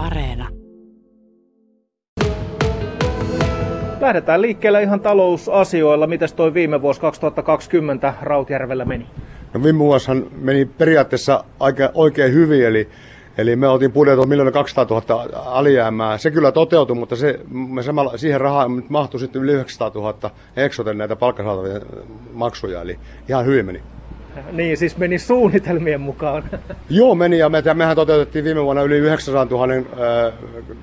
Areena. Lähdetään liikkeelle ihan talousasioilla. Mites toi viime vuosi 2020 Rautjärvellä meni? No viime vuosihan meni periaatteessa aika, oikein hyvin, eli, eli me oltiin budjetoitu miljoona 200 000 alijäämää. Se kyllä toteutui, mutta se, me samalla, siihen rahaan mahtui sitten yli 900 000 eksoten näitä palkkasaatavia maksuja, eli ihan hyvin meni. Niin, siis meni suunnitelmien mukaan. Joo, meni ja me, mehän toteutettiin viime vuonna yli 900 000 äh,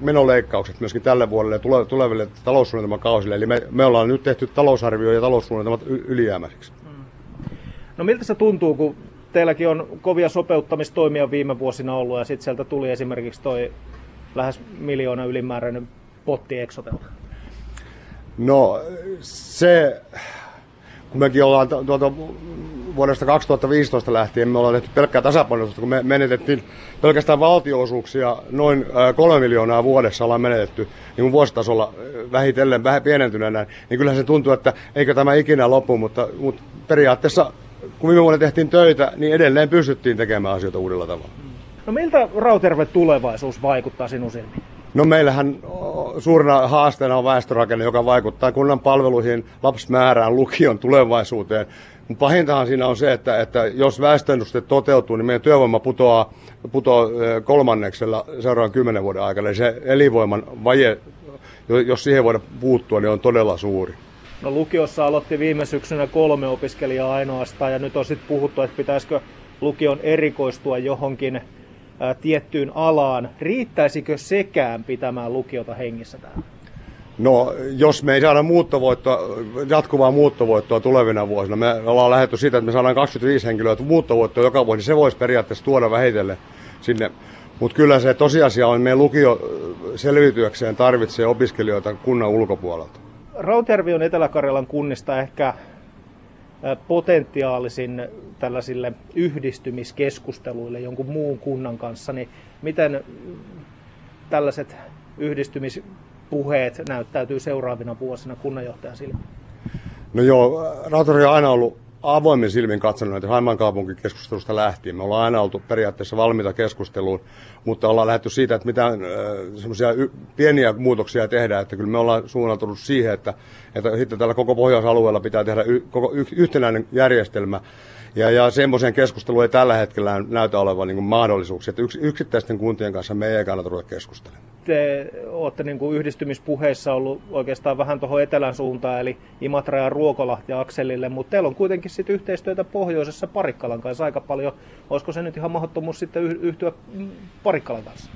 menoleikkaukset myöskin tälle vuodelle ja tule, tuleville taloussuunnitelmakausille. Eli me, me ollaan nyt tehty talousarvio ja taloussuunnitelmat ylijäämäisiksi. No miltä se tuntuu, kun teilläkin on kovia sopeuttamistoimia viime vuosina ollut ja sitten sieltä tuli esimerkiksi toi lähes miljoona ylimääräinen potti Exotelta? No se, kun mekin ollaan tuolta vuodesta 2015 lähtien, me ollaan tehty pelkkää tasapainotusta, kun me menetettiin pelkästään valtioosuuksia noin kolme miljoonaa vuodessa ollaan menetetty niin vuositasolla vähitellen vähän pienentyneenä, niin kyllähän se tuntuu, että eikö tämä ikinä lopu, mutta, mutta periaatteessa kun viime vuonna tehtiin töitä, niin edelleen pystyttiin tekemään asioita uudella tavalla. No miltä Rauterve tulevaisuus vaikuttaa sinun silmiin? No meillähän suurena haasteena on väestörakenne, joka vaikuttaa kunnan palveluihin, lapsimäärään, lukion tulevaisuuteen. Pahintahan siinä on se, että, että jos väestöennuste toteutuu, niin meidän työvoima putoaa, putoaa kolmanneksella seuraavan kymmenen vuoden aikana. Eli se elinvoiman vaje, jos siihen voidaan puuttua, niin on todella suuri. No lukiossa aloitti viime syksynä kolme opiskelijaa ainoastaan ja nyt on sitten puhuttu, että pitäisikö lukion erikoistua johonkin ää, tiettyyn alaan. Riittäisikö sekään pitämään lukiota hengissä täällä? No, jos me ei saada muuttovoittoa, jatkuvaa muuttovoittoa tulevina vuosina, me ollaan lähdetty siitä, että me saadaan 25 henkilöä muuttovoittoa joka vuosi, se voisi periaatteessa tuoda vähitellen sinne. Mutta kyllä se tosiasia on, että meidän lukio selviytyäkseen tarvitsee opiskelijoita kunnan ulkopuolelta. Rautjärvi on Etelä-Karjalan kunnista ehkä potentiaalisin tällaisille yhdistymiskeskusteluille jonkun muun kunnan kanssa, niin miten tällaiset yhdistymispuheet näyttäytyy seuraavina vuosina kunnanjohtajan silmiin? No joo, Rautjärvi on aina ollut avoimin silmin katsonut näitä Haimaan kaupunkikeskustelusta lähtien. Me ollaan aina oltu periaatteessa valmiita keskusteluun, mutta ollaan lähdetty siitä, että mitään semmoisia pieniä muutoksia tehdään, että kyllä me ollaan suunnautunut siihen, että, että sitten tällä koko pohjoisalueella pitää tehdä y- koko y- yhtenäinen järjestelmä, ja, ja semmoiseen keskusteluun ei tällä hetkellä näytä olevan niin mahdollisuuksia, että yks, yksittäisten kuntien kanssa me ei kannata ruveta keskustelemaan. Te olette niin kuin yhdistymispuheissa ollut oikeastaan vähän tuohon etelän suuntaan, eli Imatra ja Ruokolahti akselille, mutta teillä on kuitenkin sitten yhteistyötä pohjoisessa Parikkalan kanssa aika paljon. Olisiko se nyt ihan mahdottomuus sitten yhtyä Parikkalan kanssa?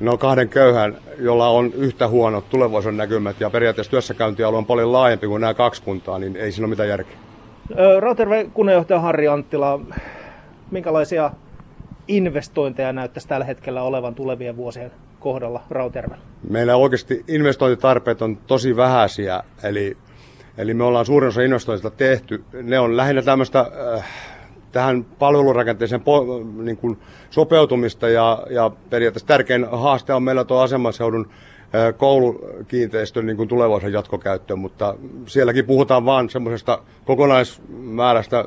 No kahden köyhän, jolla on yhtä huonot tulevaisuuden näkymät ja periaatteessa työssäkäyntialue on paljon laajempi kuin nämä kaksi kuntaa, niin ei siinä ole mitään järkeä. Rauterve kunnanjohtaja Harri Anttila, minkälaisia investointeja näyttäisi tällä hetkellä olevan tulevien vuosien kohdalla Rautervellä? Meillä oikeasti investointitarpeet on tosi vähäisiä, eli, eli me ollaan suurin osa investoinnista tehty. Ne on lähinnä tämmöistä äh, tähän palvelurakenteeseen po, niin kuin sopeutumista ja, ja periaatteessa tärkein haaste on meillä tuo asemanseudun koulukiinteistön niin kuin tulevaisuuden jatkokäyttöön, mutta sielläkin puhutaan vain semmoisesta kokonaismäärästä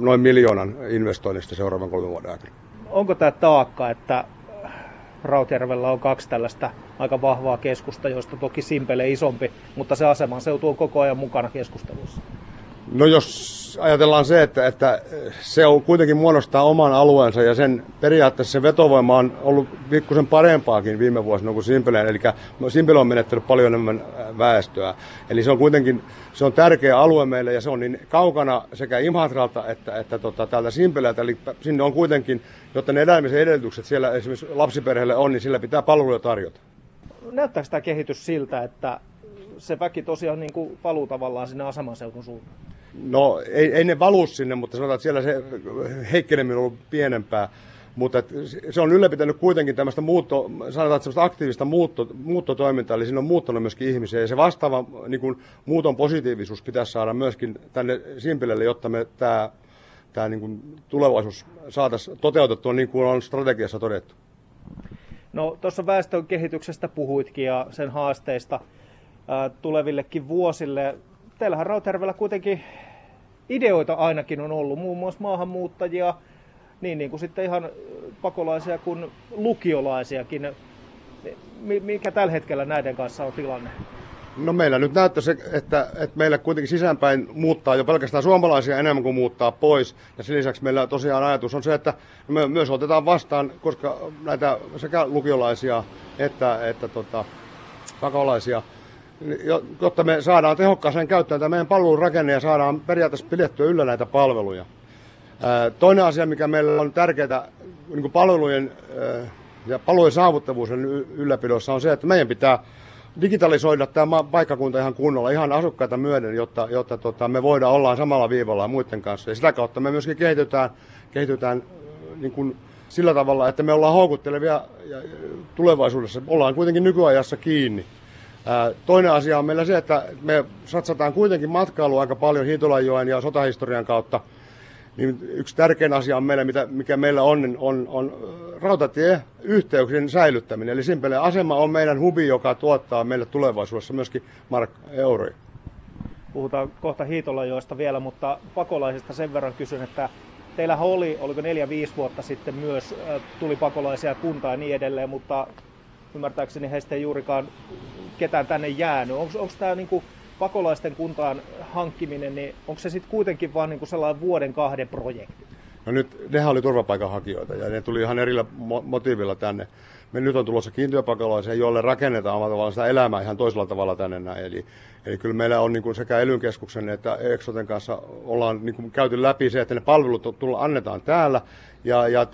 noin miljoonan investoinnista seuraavan kolmen vuoden aikana. Onko tämä taakka, että Rautjärvellä on kaksi tällaista aika vahvaa keskusta, joista toki Simpele isompi, mutta se aseman seutu on koko ajan mukana keskustelussa? No jos ajatellaan se, että, että se on kuitenkin muodostaa oman alueensa ja sen periaatteessa se vetovoima on ollut pikkusen parempaakin viime vuosina kuin Simpeleen. Eli Simpele on menettänyt paljon enemmän väestöä. Eli se on kuitenkin se on tärkeä alue meille ja se on niin kaukana sekä Imatralta että, että tota, täältä Simpeleeltä. Eli sinne on kuitenkin, jotta ne elämisen edellytykset siellä esimerkiksi lapsiperheelle on, niin sillä pitää palveluja tarjota. Näyttääkö tämä kehitys siltä, että se väki tosiaan niin kuin valuu tavallaan sinne asemanseudun suuntaan? No ei, ei ne valu sinne, mutta sanotaan, että siellä se heikkeneminen on ollut pienempää. Mutta se on ylläpitänyt kuitenkin tämmöistä muutto, sanotaan, että aktiivista muutto, muuttotoimintaa, eli siinä on muuttanut myöskin ihmisiä. Ja se vastaava niin kuin, muuton positiivisuus pitäisi saada myöskin tänne Simpilelle, jotta me tämä, tämä niin kuin, tulevaisuus saataisiin toteutettua niin kuin on strategiassa todettu. No tuossa väestön kehityksestä puhuitkin ja sen haasteista tulevillekin vuosille teillähän Rautjärvellä kuitenkin ideoita ainakin on ollut, muun muassa maahanmuuttajia, niin, niin kuin sitten ihan pakolaisia kuin lukiolaisiakin. Mikä tällä hetkellä näiden kanssa on tilanne? No meillä nyt näyttää se, että, että meillä kuitenkin sisäänpäin muuttaa jo pelkästään suomalaisia enemmän kuin muuttaa pois. Ja sen lisäksi meillä tosiaan ajatus on se, että me myös otetaan vastaan, koska näitä sekä lukiolaisia että, että tota, pakolaisia, jotta me saadaan tehokkaaseen käyttöön tämä meidän palvelun rakenne ja saadaan periaatteessa pidettyä yllä näitä palveluja. Toinen asia, mikä meillä on tärkeää niin palvelujen ja palvelujen saavuttavuuden ylläpidossa on se, että meidän pitää digitalisoida tämä paikkakunta ihan kunnolla, ihan asukkaita myöden, jotta, jotta tota, me voidaan olla samalla viivalla muiden kanssa. Ja sitä kautta me myöskin kehitytään, kehitytään niin kuin sillä tavalla, että me ollaan houkuttelevia ja tulevaisuudessa. Ollaan kuitenkin nykyajassa kiinni. Toinen asia on meillä se, että me satsataan kuitenkin matkailu aika paljon Hiitolanjoen ja sotahistorian kautta. Niin yksi tärkein asia on meillä, mitä, mikä meillä on, niin on, on rautatieyhteyksien säilyttäminen. Eli Simpele asema on meidän hubi, joka tuottaa meille tulevaisuudessa myöskin mark euroja. Puhutaan kohta Hiitolajoista vielä, mutta pakolaisista sen verran kysyn, että teillä oli, oliko neljä, viisi vuotta sitten myös, tuli pakolaisia kuntaa ja niin edelleen, mutta ymmärtääkseni heistä ei juurikaan ketään tänne jäänyt. Onko tämä niinku pakolaisten kuntaan hankkiminen, niin onko se sitten kuitenkin vain niinku sellainen vuoden kahden projekti? No nyt, nehän oli turvapaikanhakijoita ja ne tuli ihan erillä motiivilla tänne. Me nyt on tulossa kiintiöpakolaisia, joille rakennetaan omalla tavallaan sitä elämää ihan toisella tavalla tänne näin. Eli, eli kyllä meillä on niin kuin sekä ely että Exoten kanssa ollaan niin kuin käyty läpi se, että ne palvelut tulla, annetaan täällä ja, ja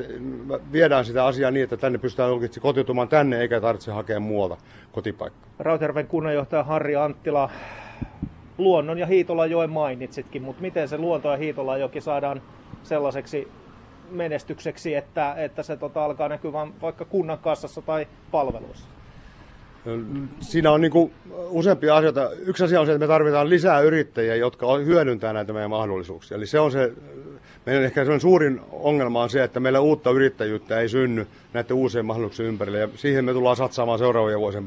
viedään sitä asiaa niin, että tänne pystytään oikeasti kotiutumaan tänne eikä tarvitse hakea muualta kotipaikkaa. Rautjärven kunnanjohtaja Harri Anttila, luonnon ja Hiitolajoen mainitsitkin, mutta miten se luonto ja Hiitolajoki saadaan sellaiseksi menestykseksi, että, että se tota, alkaa näkyä vaikka kunnan kassassa tai palveluissa? Siinä on niin kuin useampia asioita. Yksi asia on se, että me tarvitaan lisää yrittäjiä, jotka hyödyntää näitä meidän mahdollisuuksia. Eli se on se, meidän ehkä se suurin ongelma on se, että meillä uutta yrittäjyyttä ei synny näiden uusien mahdollisuuksien ympärille. Ja siihen me tullaan satsaamaan seuraavia vuosien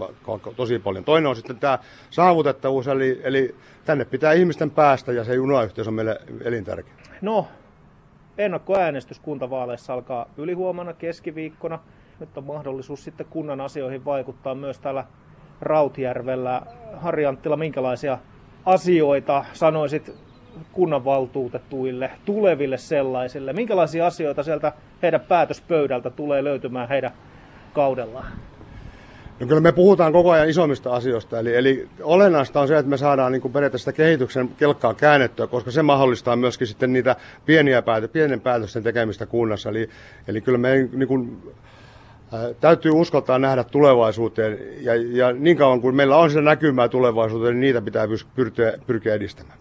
tosi paljon. Toinen on sitten tämä saavutettavuus, eli, eli tänne pitää ihmisten päästä ja se junayhteys on meille elintärkeä. No, Ennakkoäänestys kuntavaaleissa alkaa ylihuomenna keskiviikkona. Nyt on mahdollisuus sitten kunnan asioihin vaikuttaa myös täällä Rautjärvellä. Harri Anttila, minkälaisia asioita sanoisit kunnanvaltuutettuille, tuleville sellaisille? Minkälaisia asioita sieltä heidän päätöspöydältä tulee löytymään heidän kaudellaan? No kyllä me puhutaan koko ajan isommista asioista, eli, eli olennaista on se, että me saadaan niin kuin periaatteessa kehityksen kelkkaa käännettyä, koska se mahdollistaa myöskin sitten niitä pieniä päätö, pienen päätösten tekemistä kunnassa. Eli, eli kyllä me niin kuin, ää, täytyy uskaltaa nähdä tulevaisuuteen, ja, ja niin kauan kuin meillä on sitä näkymää tulevaisuuteen, niin niitä pitää pyrkiä, pyrkiä edistämään.